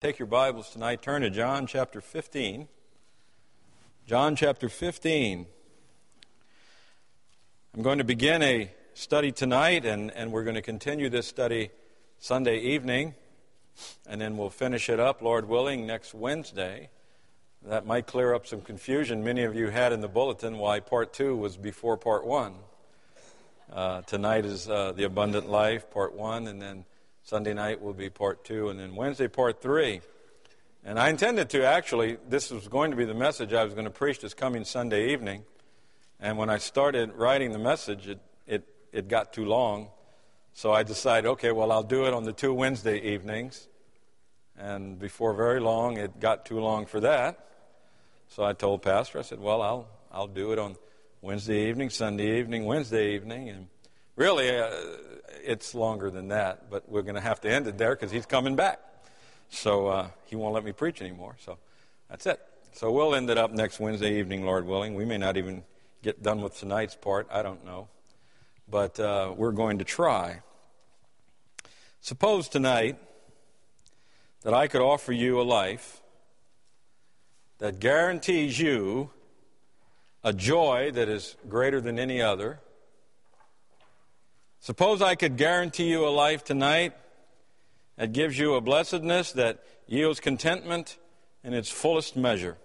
Take your Bibles tonight, turn to John chapter 15. John chapter 15. I'm going to begin a study tonight, and, and we're going to continue this study Sunday evening, and then we'll finish it up, Lord willing, next Wednesday. That might clear up some confusion many of you had in the bulletin why part two was before part one. Uh, tonight is uh, the abundant life, part one, and then Sunday night will be part two, and then Wednesday, part three. And I intended to actually, this was going to be the message I was going to preach this coming Sunday evening. And when I started writing the message, it, it, it got too long. So I decided, okay, well, I'll do it on the two Wednesday evenings. And before very long, it got too long for that. So I told Pastor, I said, well, I'll, I'll do it on Wednesday evening, Sunday evening, Wednesday evening. And really, uh, it's longer than that, but we're going to have to end it there because he's coming back. So uh, he won't let me preach anymore. So that's it. So we'll end it up next Wednesday evening, Lord willing. We may not even get done with tonight's part. I don't know. But uh, we're going to try. Suppose tonight that I could offer you a life that guarantees you a joy that is greater than any other Suppose I could guarantee you a life tonight that gives you a blessedness that yields contentment in its fullest measure.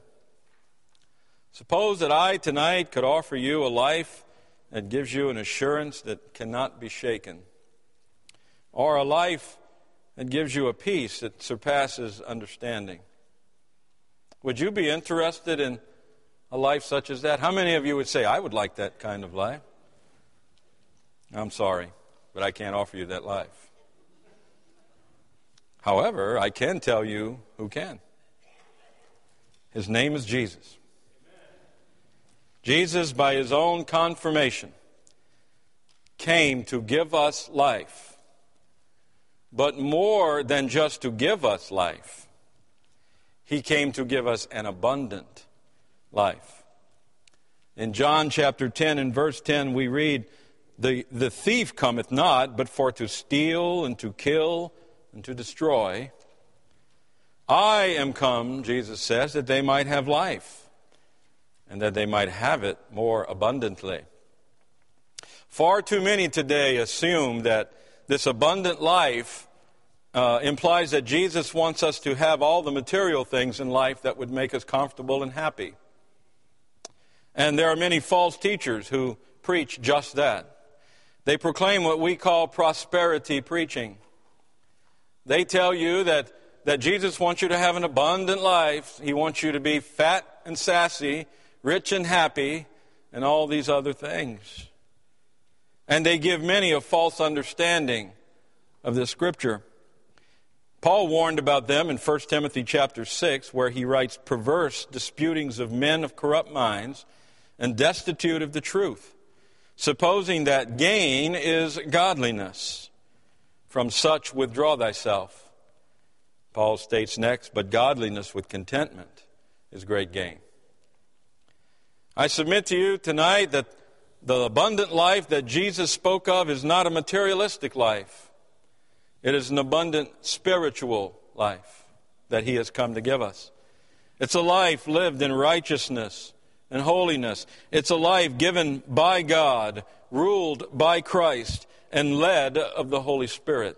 Suppose that I tonight could offer you a life that gives you an assurance that cannot be shaken, or a life that gives you a peace that surpasses understanding. Would you be interested in a life such as that? How many of you would say, I would like that kind of life? I'm sorry, but I can't offer you that life. However, I can tell you who can. His name is Jesus. Jesus, by his own confirmation, came to give us life. But more than just to give us life, he came to give us an abundant life. In John chapter 10 and verse 10, we read, the, the thief cometh not, but for to steal and to kill and to destroy. I am come, Jesus says, that they might have life, and that they might have it more abundantly. Far too many today assume that this abundant life uh, implies that Jesus wants us to have all the material things in life that would make us comfortable and happy. And there are many false teachers who preach just that. They proclaim what we call prosperity preaching. They tell you that, that Jesus wants you to have an abundant life. He wants you to be fat and sassy, rich and happy, and all these other things. And they give many a false understanding of this scripture. Paul warned about them in 1 Timothy chapter 6 where he writes perverse disputings of men of corrupt minds and destitute of the truth supposing that gain is godliness. From such withdraw thyself. Paul states next, but godliness with contentment is great gain. I submit to you tonight that the abundant life that Jesus spoke of is not a materialistic life. It is an abundant spiritual life that he has come to give us. It's a life lived in righteousness and holiness. It's a life given by God, ruled by Christ, and led of the Holy Spirit.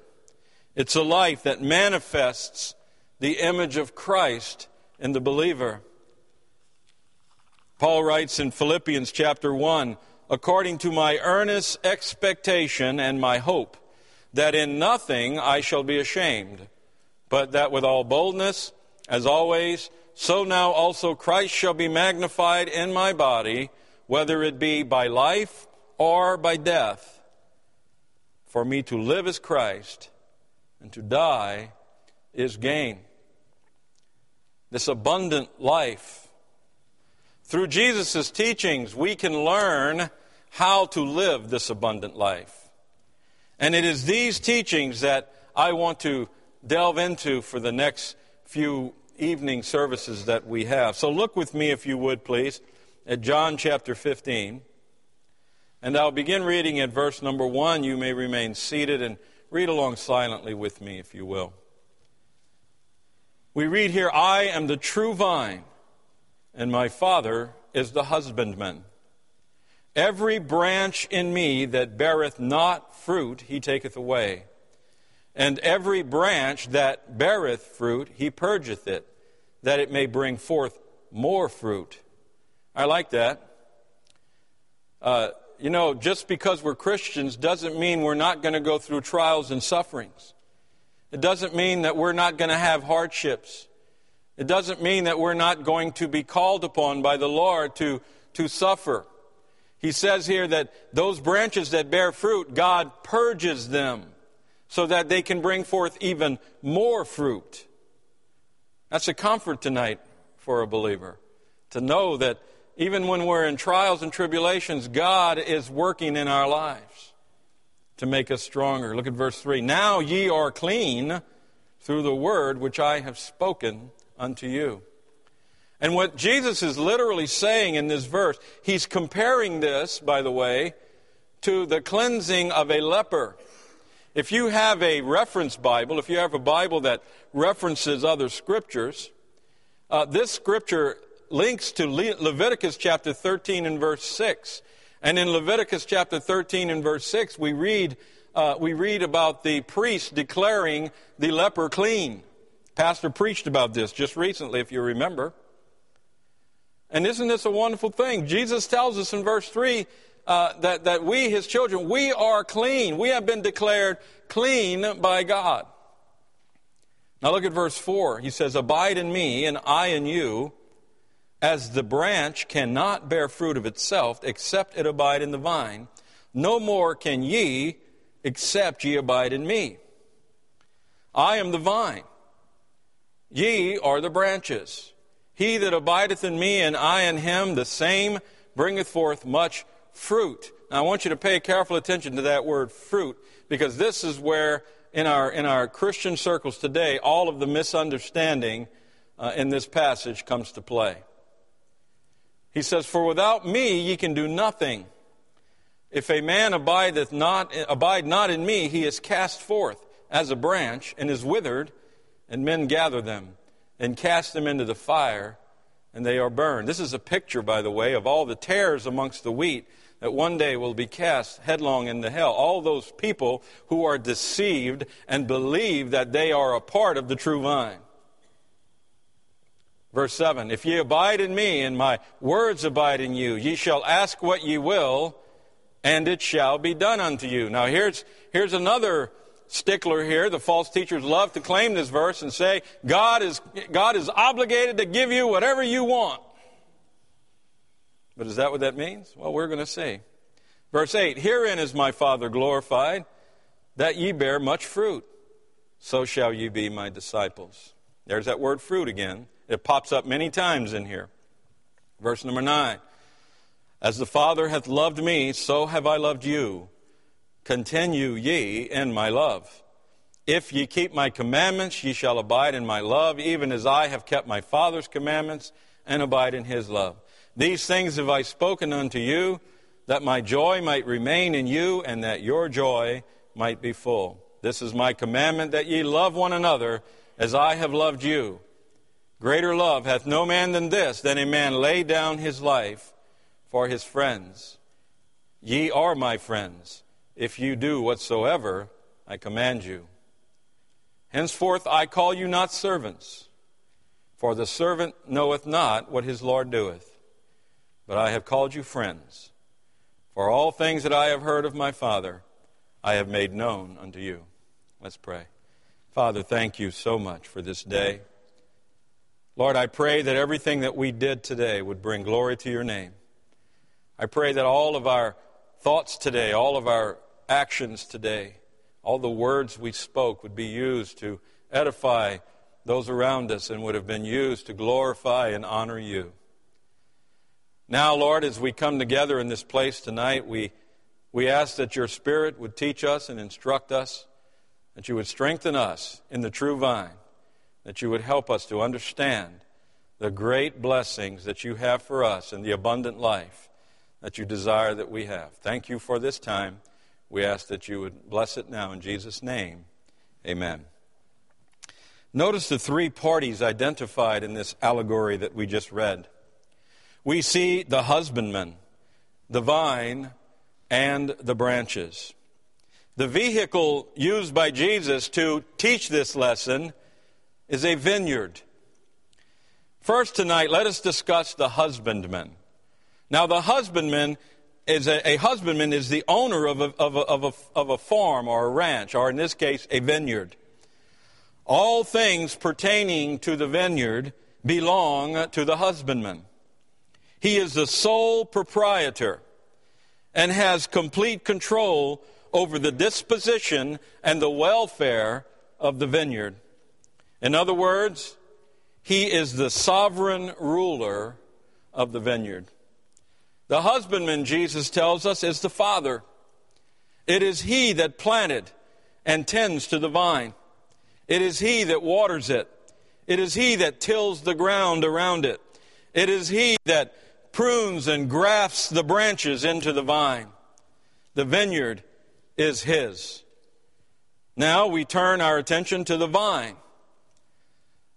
It's a life that manifests the image of Christ in the believer. Paul writes in Philippians chapter 1 according to my earnest expectation and my hope, that in nothing I shall be ashamed, but that with all boldness, as always, so now also Christ shall be magnified in my body, whether it be by life or by death. For me to live is Christ, and to die is gain. This abundant life. Through Jesus' teachings, we can learn how to live this abundant life. And it is these teachings that I want to delve into for the next few evening services that we have. So look with me, if you would, please, at John chapter 15. And I'll begin reading at verse number 1. You may remain seated and read along silently with me, if you will. We read here, I am the true vine, and my Father is the husbandman. Every branch in me that beareth not fruit, he taketh away. And every branch that beareth fruit, he purgeth it, that it may bring forth more fruit. I like that. Uh, you know, just because we're Christians doesn't mean we're not going to go through trials and sufferings. It doesn't mean that we're not going to have hardships. It doesn't mean that we're not going to be called upon by the Lord to, to suffer. He says here that those branches that bear fruit, God purges them so that they can bring forth even more fruit. That's a comfort tonight for a believer to know that even when we're in trials and tribulations, God is working in our lives to make us stronger. Look at verse 3. Now ye are clean through the word which I have spoken unto you. And what Jesus is literally saying in this verse, he's comparing this, by the way, to the cleansing of a leper. If you have a reference Bible, if you have a Bible that references other scriptures, uh, this scripture links to Le- Leviticus chapter 13 and verse 6. And in Leviticus chapter 13 and verse 6, we read, uh, we read about the priest declaring the leper clean. Pastor preached about this just recently, if you remember. And isn't this a wonderful thing? Jesus tells us in verse 3 uh, that, that we, his children, we are clean. We have been declared clean by God. Now look at verse 4. He says, Abide in me, and I in you, as the branch cannot bear fruit of itself except it abide in the vine. No more can ye except ye abide in me. I am the vine. Ye are the branches. He that abideth in me and I in him, the same bringeth forth much fruit. Now I want you to pay careful attention to that word fruit because this is where in our, in our Christian circles today all of the misunderstanding uh, in this passage comes to play. He says, For without me ye can do nothing. If a man abideth not, abide not in me, he is cast forth as a branch and is withered, and men gather them and cast them into the fire, and they are burned. This is a picture, by the way, of all the tares amongst the wheat that one day will be cast headlong into hell. All those people who are deceived and believe that they are a part of the true vine. Verse 7 If ye abide in me, and my words abide in you, ye shall ask what ye will, and it shall be done unto you. Now, here's, here's another stickler here. The false teachers love to claim this verse and say, God is, God is obligated to give you whatever you want. But is that what that means? Well, we're going to see. Verse 8 Herein is my Father glorified, that ye bear much fruit. So shall ye be my disciples. There's that word fruit again. It pops up many times in here. Verse number 9 As the Father hath loved me, so have I loved you. Continue ye in my love. If ye keep my commandments, ye shall abide in my love, even as I have kept my Father's commandments and abide in his love. These things have I spoken unto you, that my joy might remain in you, and that your joy might be full. This is my commandment, that ye love one another as I have loved you. Greater love hath no man than this, than a man lay down his life for his friends. Ye are my friends if you do whatsoever I command you. Henceforth I call you not servants, for the servant knoweth not what his Lord doeth, but I have called you friends. For all things that I have heard of my Father, I have made known unto you. Let's pray. Father, thank you so much for this day. Lord, I pray that everything that we did today would bring glory to your name. I pray that all of our thoughts today, all of our actions today, all the words we spoke would be used to edify those around us and would have been used to glorify and honor you. Now, Lord, as we come together in this place tonight, we, we ask that your Spirit would teach us and instruct us, that you would strengthen us in the true vine, that you would help us to understand the great blessings that you have for us and the abundant life that you desire that we have. Thank you for this time. We ask that you would bless it now in Jesus' name. Amen. Notice the three parties identified in this allegory that we just read. We see the husbandman, the vine, and the branches. The vehicle used by Jesus to teach this lesson is a vineyard. First, tonight, let us discuss the husbandman. Now, the husbandman is a, a husbandman is the owner of a, of, a, of, a, of a farm or a ranch, or in this case, a vineyard. All things pertaining to the vineyard belong to the husbandman. He is the sole proprietor and has complete control over the disposition and the welfare of the vineyard. In other words, he is the sovereign ruler of the vineyard. The husbandman, Jesus tells us, is the father. It is he that planted and tends to the vine. It is he that waters it. It is he that tills the ground around it. It is he that prunes and grafts the branches into the vine. The vineyard is his. Now we turn our attention to the vine.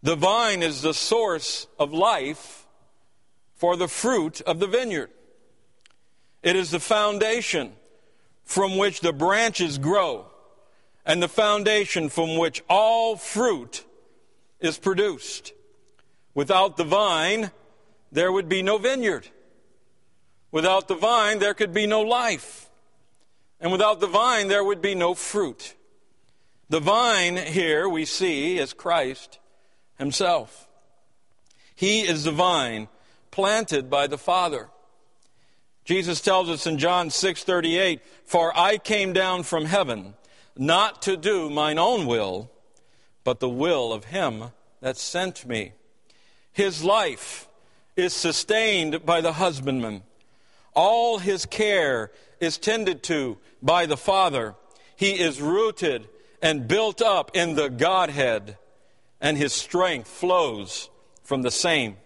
The vine is the source of life for the fruit of the vineyard. It is the foundation from which the branches grow and the foundation from which all fruit is produced. Without the vine, there would be no vineyard. Without the vine, there could be no life. And without the vine, there would be no fruit. The vine here we see is Christ Himself. He is the vine planted by the Father. Jesus tells us in John 6:38, "For I came down from heaven not to do mine own will, but the will of him that sent me. His life is sustained by the husbandman. All his care is tended to by the Father. He is rooted and built up in the Godhead, and his strength flows from the same.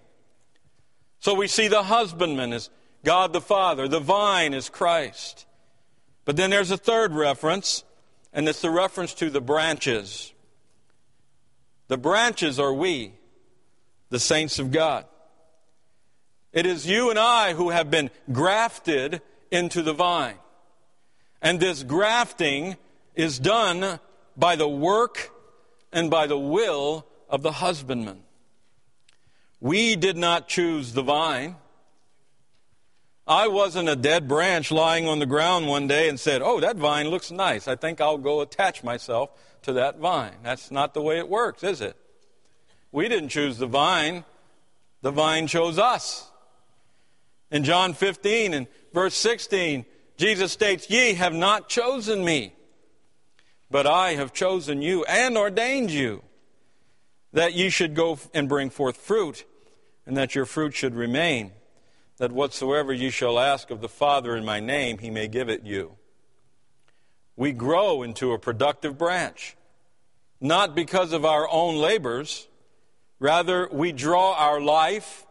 So we see the husbandman is God the Father, the vine is Christ. But then there's a third reference and it's the reference to the branches. The branches are we, the saints of God. It is you and I who have been grafted into the vine. And this grafting is done by the work and by the will of the husbandman. We did not choose the vine. I wasn't a dead branch lying on the ground one day and said, Oh, that vine looks nice. I think I'll go attach myself to that vine. That's not the way it works, is it? We didn't choose the vine, the vine chose us. In John 15 and verse 16, Jesus states, Ye have not chosen me, but I have chosen you and ordained you that ye should go and bring forth fruit, and that your fruit should remain that whatsoever ye shall ask of the Father in my name, he may give it you. We grow into a productive branch, not because of our own labors, rather, we draw our life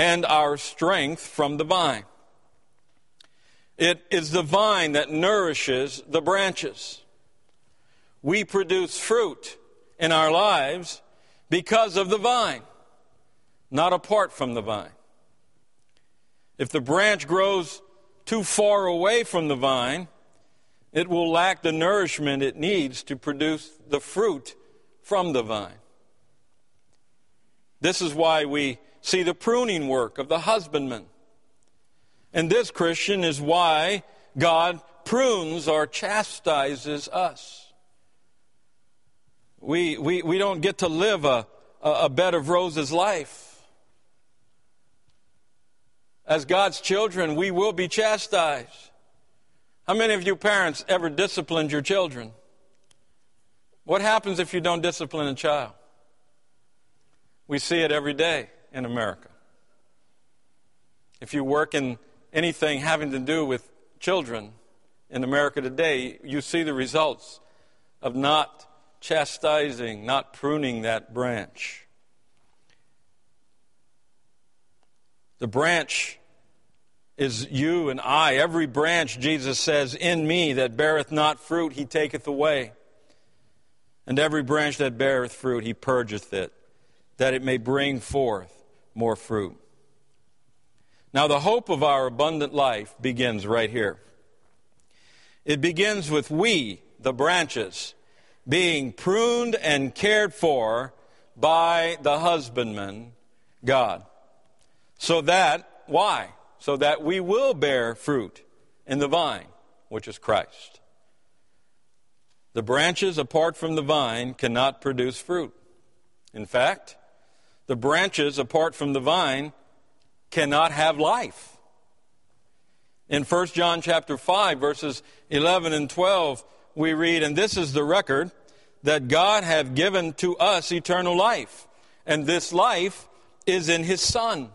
and our strength from the vine. It is the vine that nourishes the branches. We produce fruit in our lives because of the vine, not apart from the vine. If the branch grows too far away from the vine, it will lack the nourishment it needs to produce the fruit from the vine. This is why we see the pruning work of the husbandman. And this, Christian, is why God prunes or chastises us. We, we, we don't get to live a, a bed of roses life. As God's children, we will be chastised. How many of you parents ever disciplined your children? What happens if you don't discipline a child? We see it every day in America. If you work in anything having to do with children in America today, you see the results of not chastising, not pruning that branch. The branch is you and I. Every branch, Jesus says, in me that beareth not fruit, he taketh away. And every branch that beareth fruit, he purgeth it, that it may bring forth more fruit. Now, the hope of our abundant life begins right here. It begins with we, the branches, being pruned and cared for by the husbandman, God. So that, why? So that we will bear fruit in the vine, which is Christ. The branches apart from the vine cannot produce fruit. In fact, the branches apart from the vine cannot have life. In 1 John chapter 5 verses 11 and 12 we read and this is the record that God hath given to us eternal life and this life is in his son.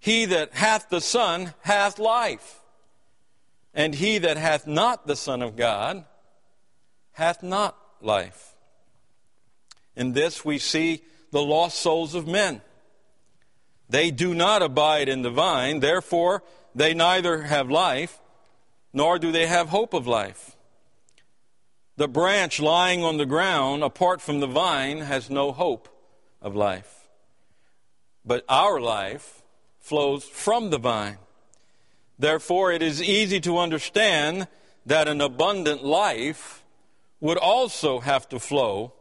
He that hath the son hath life. And he that hath not the son of God hath not life. In this we see the lost souls of men. They do not abide in the vine, therefore, they neither have life, nor do they have hope of life. The branch lying on the ground, apart from the vine, has no hope of life. But our life flows from the vine. Therefore, it is easy to understand that an abundant life would also have to flow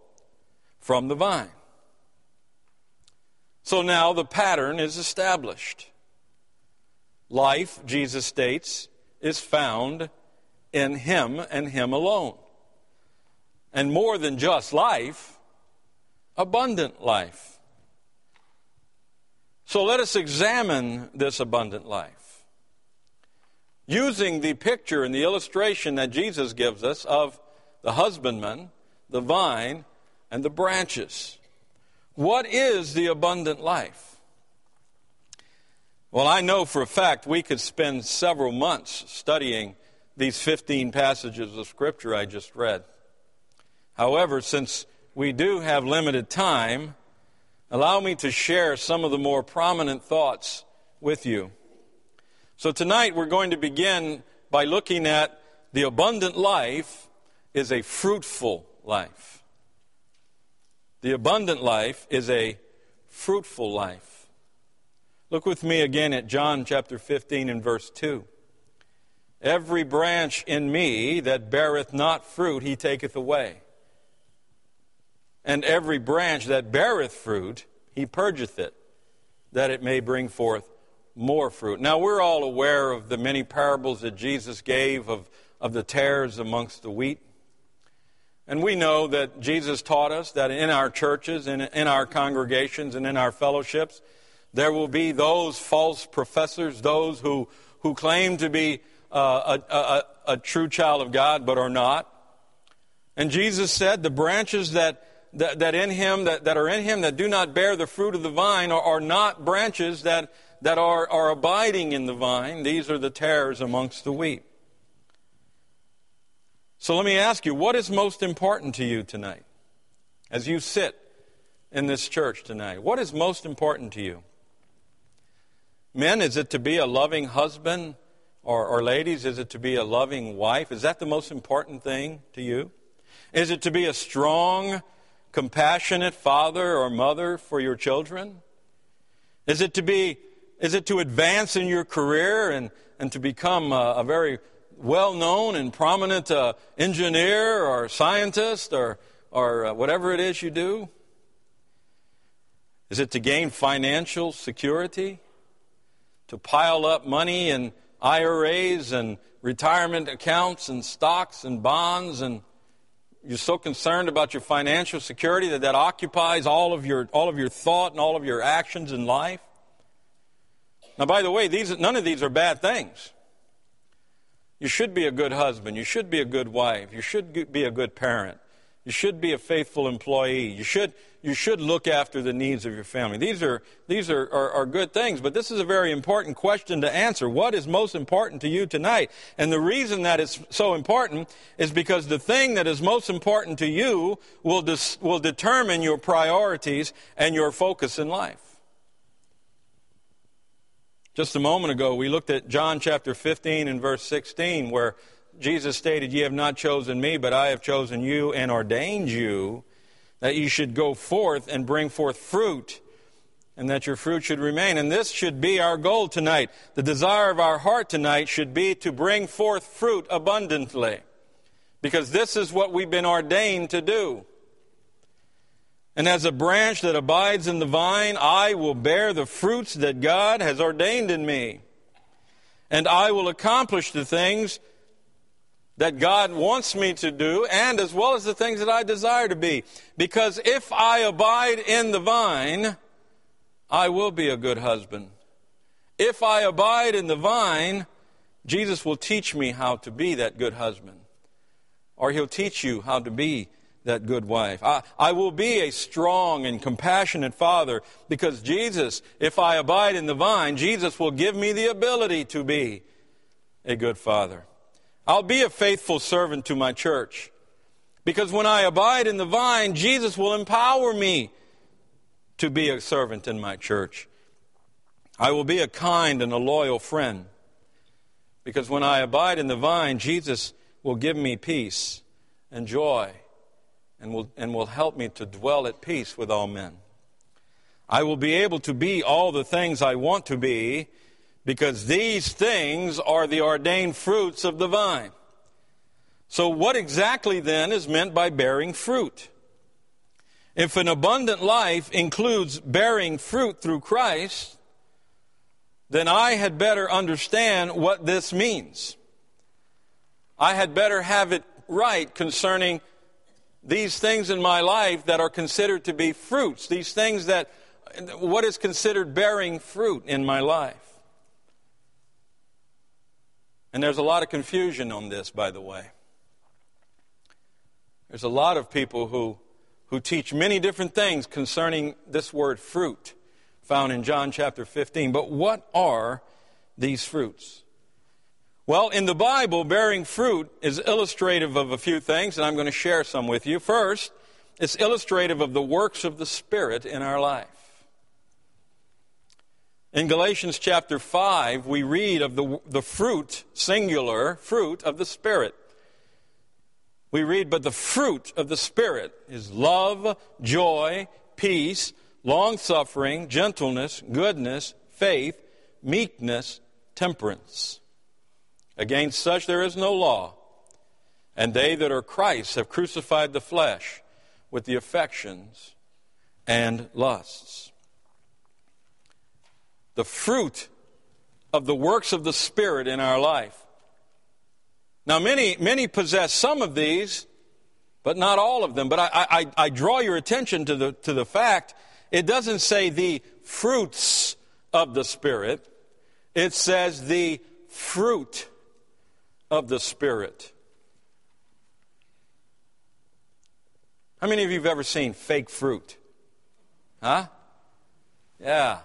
from the vine. So now the pattern is established. Life, Jesus states, is found in Him and Him alone. And more than just life, abundant life. So let us examine this abundant life. Using the picture and the illustration that Jesus gives us of the husbandman, the vine, and the branches. What is the abundant life? Well, I know for a fact we could spend several months studying these 15 passages of Scripture I just read. However, since we do have limited time, allow me to share some of the more prominent thoughts with you. So tonight we're going to begin by looking at the abundant life is a fruitful life. The abundant life is a fruitful life. Look with me again at John chapter 15 and verse 2. Every branch in me that beareth not fruit, he taketh away. And every branch that beareth fruit, he purgeth it, that it may bring forth more fruit. Now, we're all aware of the many parables that Jesus gave of, of the tares amongst the wheat. And we know that Jesus taught us that in our churches, in, in our congregations, and in our fellowships, there will be those false professors, those who, who claim to be uh, a, a, a true child of God but are not. And Jesus said, the branches that, that, that, in him, that, that are in him that do not bear the fruit of the vine are, are not branches that, that are, are abiding in the vine. These are the tares amongst the wheat. So let me ask you, what is most important to you tonight? As you sit in this church tonight, what is most important to you? Men, is it to be a loving husband? Or, or ladies, is it to be a loving wife? Is that the most important thing to you? Is it to be a strong, compassionate father or mother for your children? Is it to be, is it to advance in your career and, and to become a, a very well known and prominent uh, engineer or scientist or, or uh, whatever it is you do? Is it to gain financial security? To pile up money in IRAs and retirement accounts and stocks and bonds and you're so concerned about your financial security that that occupies all of your all of your thought and all of your actions in life. Now by the way, these none of these are bad things. You should be a good husband. You should be a good wife. You should be a good parent. You should be a faithful employee. You should, you should look after the needs of your family. These, are, these are, are, are good things, but this is a very important question to answer. What is most important to you tonight? And the reason that it's so important is because the thing that is most important to you will, dis, will determine your priorities and your focus in life. Just a moment ago, we looked at John chapter 15 and verse 16, where Jesus stated, Ye have not chosen me, but I have chosen you and ordained you that you should go forth and bring forth fruit, and that your fruit should remain. And this should be our goal tonight. The desire of our heart tonight should be to bring forth fruit abundantly, because this is what we've been ordained to do. And as a branch that abides in the vine, I will bear the fruits that God has ordained in me. And I will accomplish the things that God wants me to do, and as well as the things that I desire to be. Because if I abide in the vine, I will be a good husband. If I abide in the vine, Jesus will teach me how to be that good husband. Or he'll teach you how to be that good wife. I, I will be a strong and compassionate father because Jesus, if I abide in the vine, Jesus will give me the ability to be a good father. I'll be a faithful servant to my church because when I abide in the vine, Jesus will empower me to be a servant in my church. I will be a kind and a loyal friend because when I abide in the vine, Jesus will give me peace and joy and will, and will help me to dwell at peace with all men. I will be able to be all the things I want to be because these things are the ordained fruits of the vine. So, what exactly then is meant by bearing fruit? If an abundant life includes bearing fruit through Christ, then I had better understand what this means. I had better have it right concerning these things in my life that are considered to be fruits, these things that, what is considered bearing fruit in my life. And there's a lot of confusion on this, by the way. There's a lot of people who, who teach many different things concerning this word fruit found in John chapter 15. But what are these fruits? Well, in the Bible, bearing fruit is illustrative of a few things, and I'm going to share some with you. First, it's illustrative of the works of the Spirit in our life. In Galatians chapter 5, we read of the, the fruit, singular fruit of the Spirit. We read, But the fruit of the Spirit is love, joy, peace, long suffering, gentleness, goodness, faith, meekness, temperance. Against such there is no law. And they that are Christ have crucified the flesh with the affections and lusts the fruit of the works of the Spirit in our life. Now, many, many possess some of these, but not all of them. But I, I, I draw your attention to the, to the fact it doesn't say the fruits of the Spirit, it says the fruit of the Spirit. How many of you have ever seen fake fruit? Huh? Yeah.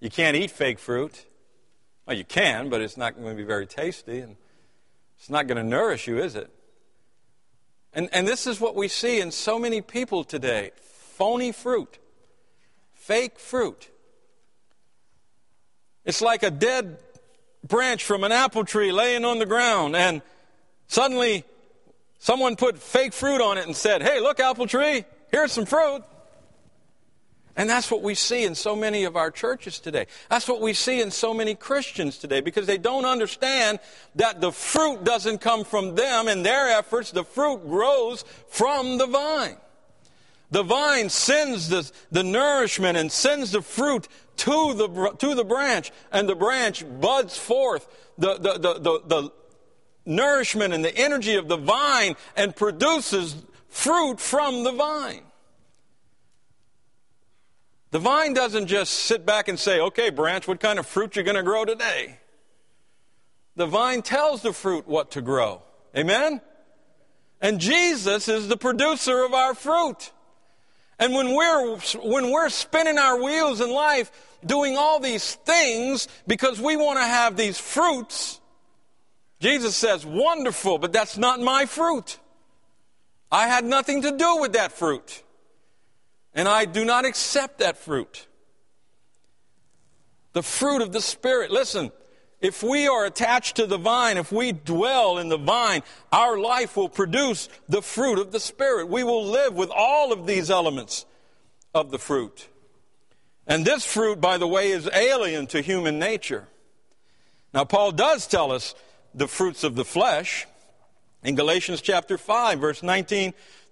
You can't eat fake fruit. Well, you can, but it's not going to be very tasty, and it's not going to nourish you, is it? And, and this is what we see in so many people today phony fruit, fake fruit. It's like a dead branch from an apple tree laying on the ground, and suddenly someone put fake fruit on it and said, Hey, look, apple tree, here's some fruit. And that's what we see in so many of our churches today. That's what we see in so many Christians today because they don't understand that the fruit doesn't come from them and their efforts. The fruit grows from the vine. The vine sends the, the nourishment and sends the fruit to the, to the branch, and the branch buds forth the, the, the, the, the nourishment and the energy of the vine and produces fruit from the vine. The vine doesn't just sit back and say, okay, branch, what kind of fruit you're going to grow today? The vine tells the fruit what to grow. Amen? And Jesus is the producer of our fruit. And when we're, when we're spinning our wheels in life, doing all these things because we want to have these fruits, Jesus says, wonderful, but that's not my fruit. I had nothing to do with that fruit. And I do not accept that fruit. The fruit of the Spirit. Listen, If we are attached to the vine, if we dwell in the vine, our life will produce the fruit of the Spirit. We will live with all of these elements of the fruit. And this fruit, by the way, is alien to human nature. Now, Paul does tell us the fruits of the flesh in Galatians chapter 5, verse 19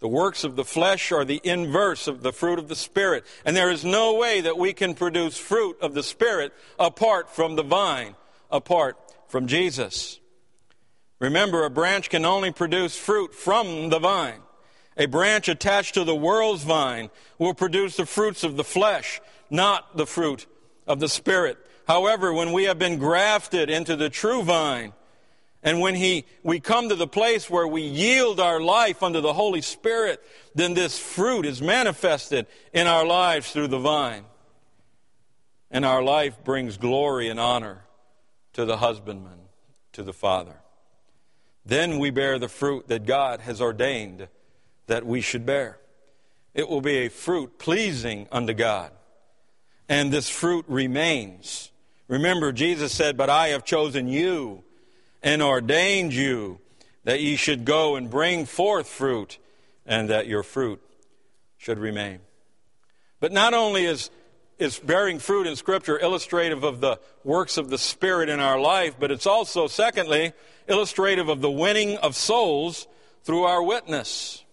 The works of the flesh are the inverse of the fruit of the Spirit. And there is no way that we can produce fruit of the Spirit apart from the vine, apart from Jesus. Remember, a branch can only produce fruit from the vine. A branch attached to the world's vine will produce the fruits of the flesh, not the fruit of the Spirit. However, when we have been grafted into the true vine, and when he, we come to the place where we yield our life unto the Holy Spirit, then this fruit is manifested in our lives through the vine. And our life brings glory and honor to the husbandman, to the Father. Then we bear the fruit that God has ordained that we should bear. It will be a fruit pleasing unto God and this fruit remains. Remember, Jesus said, But I have chosen you and ordained you that ye should go and bring forth fruit, and that your fruit should remain. But not only is, is bearing fruit in Scripture illustrative of the works of the Spirit in our life, but it's also, secondly, illustrative of the winning of souls through our witness.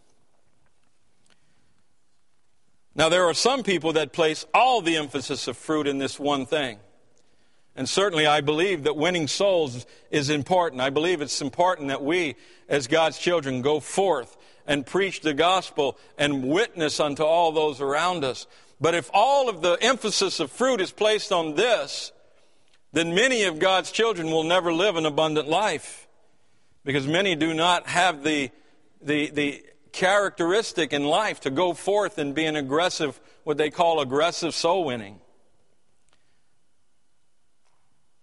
Now, there are some people that place all the emphasis of fruit in this one thing. And certainly, I believe that winning souls is important. I believe it's important that we, as God's children, go forth and preach the gospel and witness unto all those around us. But if all of the emphasis of fruit is placed on this, then many of God's children will never live an abundant life because many do not have the, the, the characteristic in life to go forth and be an aggressive, what they call aggressive soul winning.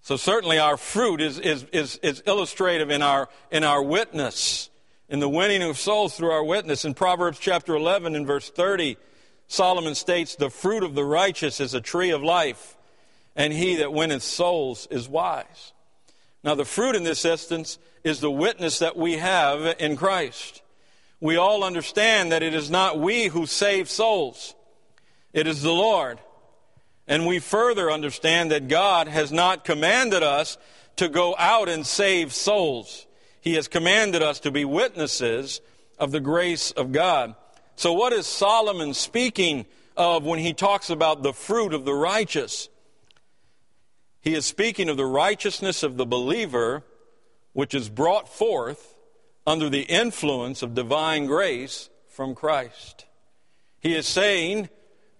So certainly our fruit is, is, is, is illustrative in our, in our witness, in the winning of souls through our witness. In Proverbs chapter 11 and verse 30, Solomon states, The fruit of the righteous is a tree of life, and he that winneth souls is wise. Now, the fruit in this instance is the witness that we have in Christ we all understand that it is not we who save souls, it is the Lord. And we further understand that God has not commanded us to go out and save souls. He has commanded us to be witnesses of the grace of God. So, what is Solomon speaking of when he talks about the fruit of the righteous? He is speaking of the righteousness of the believer, which is brought forth under the influence of divine grace from Christ. He is saying,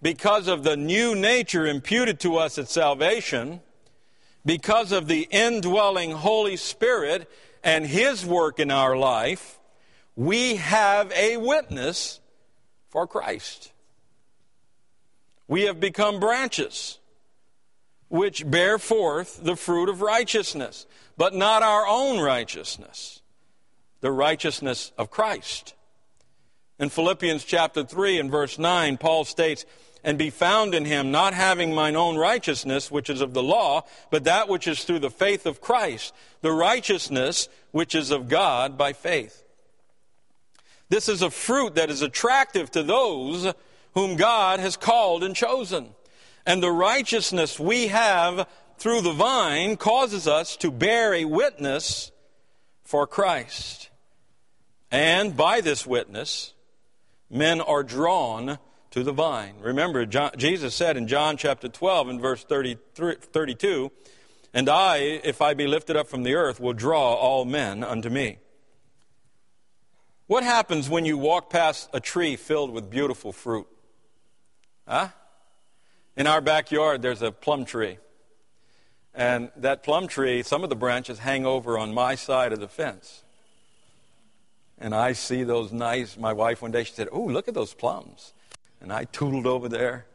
because of the new nature imputed to us at salvation, because of the indwelling Holy Spirit and His work in our life, we have a witness for Christ. We have become branches which bear forth the fruit of righteousness, but not our own righteousness the righteousness of Christ. In Philippians chapter 3 and verse 9, Paul states, And be found in him, not having mine own righteousness, which is of the law, but that which is through the faith of Christ, the righteousness which is of God by faith. This is a fruit that is attractive to those whom God has called and chosen. And the righteousness we have through the vine causes us to bear a witness for Christ. And by this witness, men are drawn to the vine. Remember, John, Jesus said in John chapter 12 and verse 32, And I, if I be lifted up from the earth, will draw all men unto me. What happens when you walk past a tree filled with beautiful fruit? Huh? In our backyard, there's a plum tree. And that plum tree, some of the branches hang over on my side of the fence. And I see those nice, my wife one day, she said, Oh, look at those plums. And I tootled over there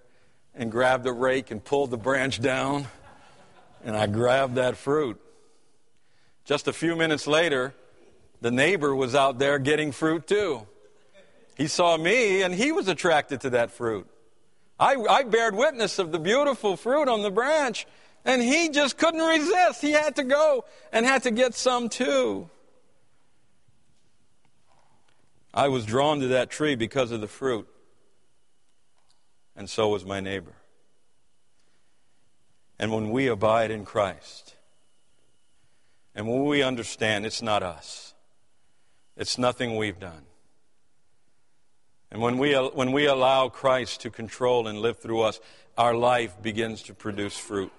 and grabbed a rake and pulled the branch down. And I grabbed that fruit. Just a few minutes later, the neighbor was out there getting fruit too. He saw me and he was attracted to that fruit. I, I bared witness of the beautiful fruit on the branch, and he just couldn't resist. He had to go and had to get some too. I was drawn to that tree because of the fruit, and so was my neighbor. And when we abide in Christ, and when we understand it's not us, it's nothing we've done. And when we, when we allow Christ to control and live through us, our life begins to produce fruit.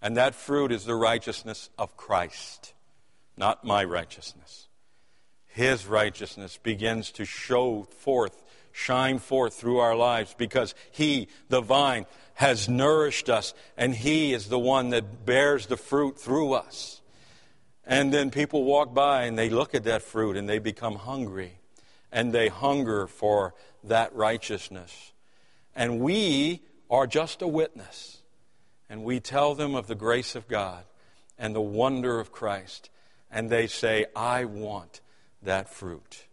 And that fruit is the righteousness of Christ, not my righteousness. His righteousness begins to show forth, shine forth through our lives because He, the vine, has nourished us and He is the one that bears the fruit through us. And then people walk by and they look at that fruit and they become hungry and they hunger for that righteousness. And we are just a witness. And we tell them of the grace of God and the wonder of Christ. And they say, I want that fruit.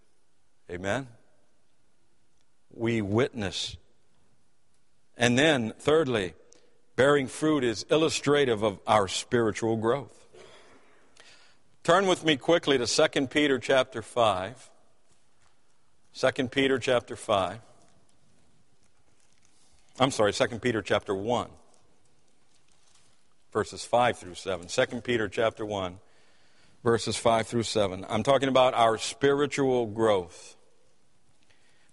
Amen? We witness. And then, thirdly, bearing fruit is illustrative of our spiritual growth. Turn with me quickly to 2 Peter chapter 5. 2 Peter chapter 5. I'm sorry, 2 Peter chapter 1, verses 5 through 7. 2 Peter chapter 1, verses 5 through 7. I'm talking about our spiritual growth.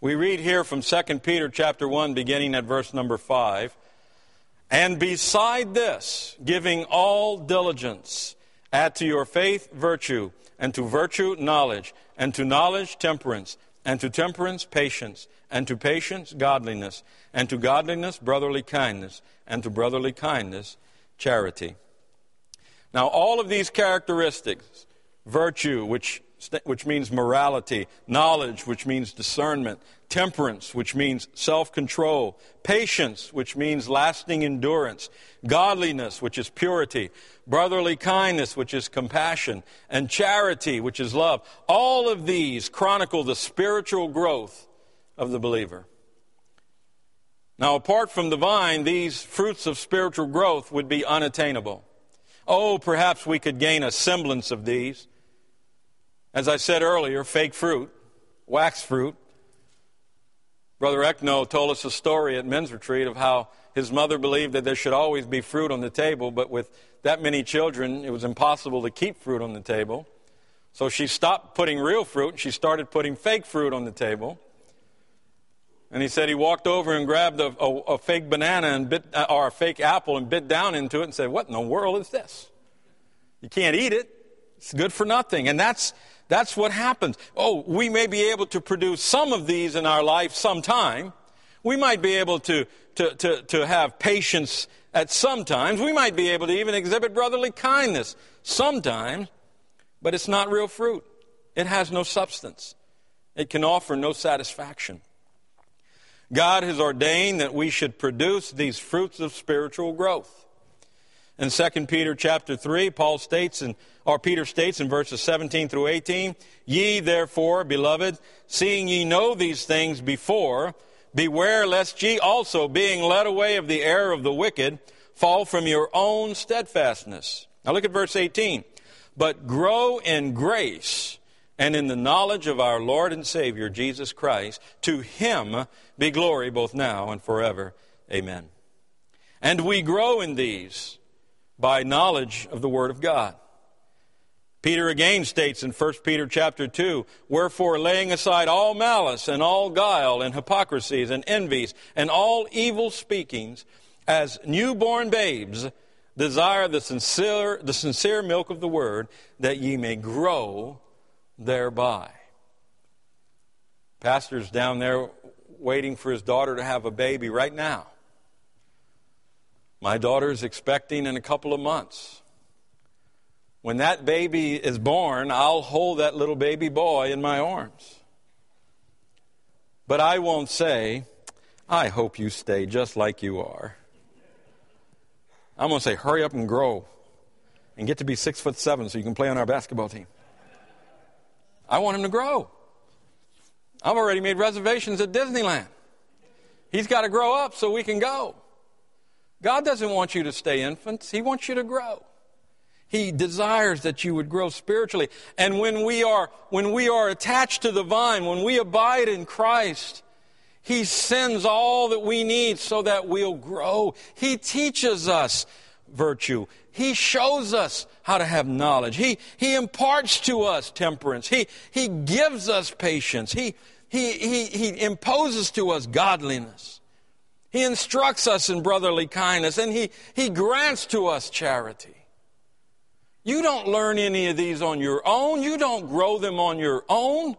We read here from 2 Peter chapter 1, beginning at verse number 5. And beside this, giving all diligence, add to your faith virtue, and to virtue knowledge, and to knowledge temperance and to temperance, patience, and to patience, godliness, and to godliness, brotherly kindness, and to brotherly kindness, charity. Now, all of these characteristics virtue, which, which means morality, knowledge, which means discernment, temperance, which means self control, patience, which means lasting endurance, godliness, which is purity, brotherly kindness, which is compassion, and charity, which is love. All of these chronicle the spiritual growth of the believer. Now, apart from the vine, these fruits of spiritual growth would be unattainable. Oh, perhaps we could gain a semblance of these. As I said earlier, fake fruit, wax fruit. Brother Eckno told us a story at men's retreat of how his mother believed that there should always be fruit on the table, but with that many children, it was impossible to keep fruit on the table. So she stopped putting real fruit and she started putting fake fruit on the table. And he said he walked over and grabbed a, a, a fake banana and bit, uh, or a fake apple and bit down into it and said, What in the world is this? You can't eat it. It's good for nothing. And that's, that's what happens. Oh, we may be able to produce some of these in our life sometime. We might be able to, to, to, to have patience at some times. We might be able to even exhibit brotherly kindness sometimes, but it's not real fruit. It has no substance. It can offer no satisfaction. God has ordained that we should produce these fruits of spiritual growth. In 2 Peter chapter 3, Paul states in, or Peter states in verses 17 through 18, Ye therefore, beloved, seeing ye know these things before, Beware lest ye also, being led away of the error of the wicked, fall from your own steadfastness. Now look at verse 18. But grow in grace and in the knowledge of our Lord and Savior, Jesus Christ. To him be glory both now and forever. Amen. And we grow in these by knowledge of the Word of God. Peter again states in 1 Peter chapter 2, Wherefore laying aside all malice and all guile and hypocrisies and envies and all evil speakings, as newborn babes, desire the sincere, the sincere milk of the word, that ye may grow thereby. Pastor's down there waiting for his daughter to have a baby right now. My daughter is expecting in a couple of months. When that baby is born, I'll hold that little baby boy in my arms. But I won't say, I hope you stay just like you are. I'm going to say, hurry up and grow and get to be six foot seven so you can play on our basketball team. I want him to grow. I've already made reservations at Disneyland. He's got to grow up so we can go. God doesn't want you to stay infants, He wants you to grow. He desires that you would grow spiritually. And when we are, when we are attached to the vine, when we abide in Christ, He sends all that we need so that we'll grow. He teaches us virtue. He shows us how to have knowledge. He, he imparts to us temperance. He, he gives us patience. He, he, he, he imposes to us godliness. He instructs us in brotherly kindness and he, he grants to us charity. You don't learn any of these on your own. You don't grow them on your own.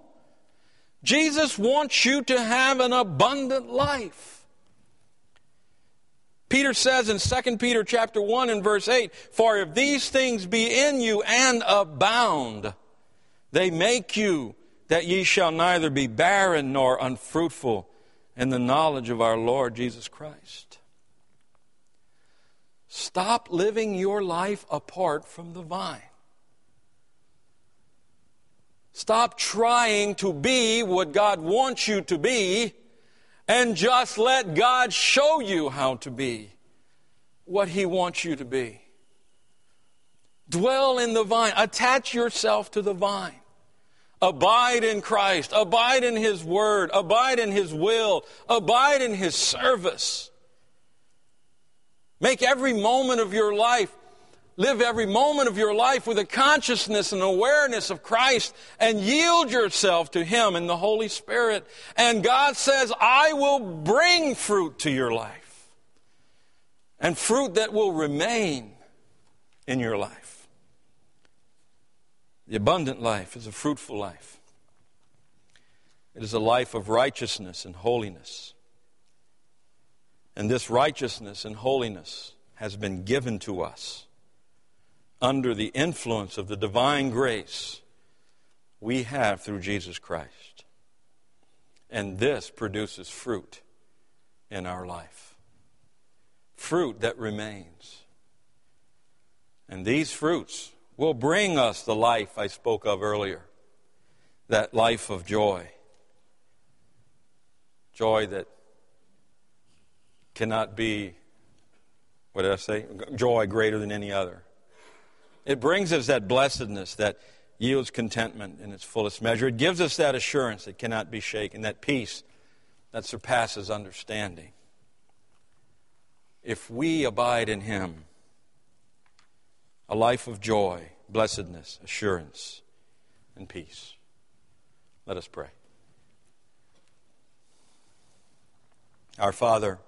Jesus wants you to have an abundant life. Peter says in 2 Peter chapter 1 and verse 8, For if these things be in you and abound, they make you that ye shall neither be barren nor unfruitful in the knowledge of our Lord Jesus Christ. Stop living your life apart from the vine. Stop trying to be what God wants you to be and just let God show you how to be what He wants you to be. Dwell in the vine, attach yourself to the vine. Abide in Christ. Abide in His Word. Abide in His will. Abide in His service. Make every moment of your life, live every moment of your life with a consciousness and awareness of Christ and yield yourself to Him and the Holy Spirit. And God says, I will bring fruit to your life. And fruit that will remain in your life. The abundant life is a fruitful life. It is a life of righteousness and holiness. And this righteousness and holiness has been given to us under the influence of the divine grace we have through Jesus Christ. And this produces fruit in our life. Fruit that remains. And these fruits will bring us the life I spoke of earlier that life of joy. Joy that cannot be, what did I say? Joy greater than any other. It brings us that blessedness that yields contentment in its fullest measure. It gives us that assurance that cannot be shaken, that peace that surpasses understanding. If we abide in Him, a life of joy, blessedness, assurance, and peace. Let us pray. Our Father,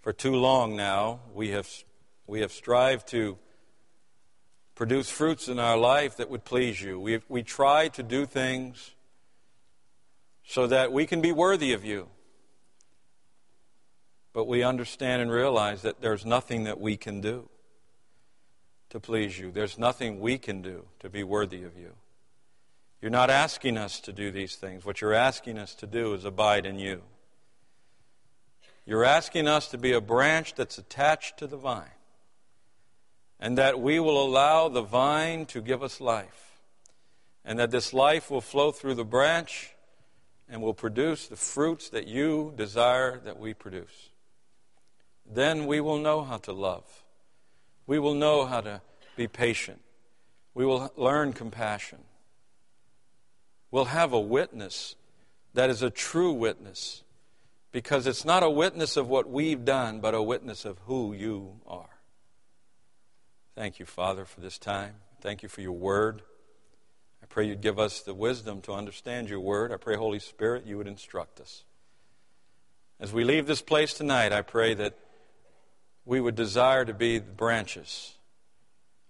for too long now, we have, we have strived to produce fruits in our life that would please you. We, we try to do things so that we can be worthy of you. But we understand and realize that there's nothing that we can do to please you. There's nothing we can do to be worthy of you. You're not asking us to do these things. What you're asking us to do is abide in you. You're asking us to be a branch that's attached to the vine, and that we will allow the vine to give us life, and that this life will flow through the branch and will produce the fruits that you desire that we produce. Then we will know how to love we will know how to be patient. We will learn compassion. We'll have a witness that is a true witness because it's not a witness of what we've done, but a witness of who you are. Thank you, Father, for this time. Thank you for your word. I pray you'd give us the wisdom to understand your word. I pray, Holy Spirit, you would instruct us. As we leave this place tonight, I pray that we would desire to be the branches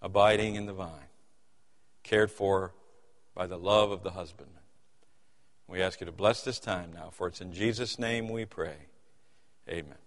abiding in the vine, cared for by the love of the husbandman. We ask you to bless this time now, for it's in Jesus' name we pray. Amen.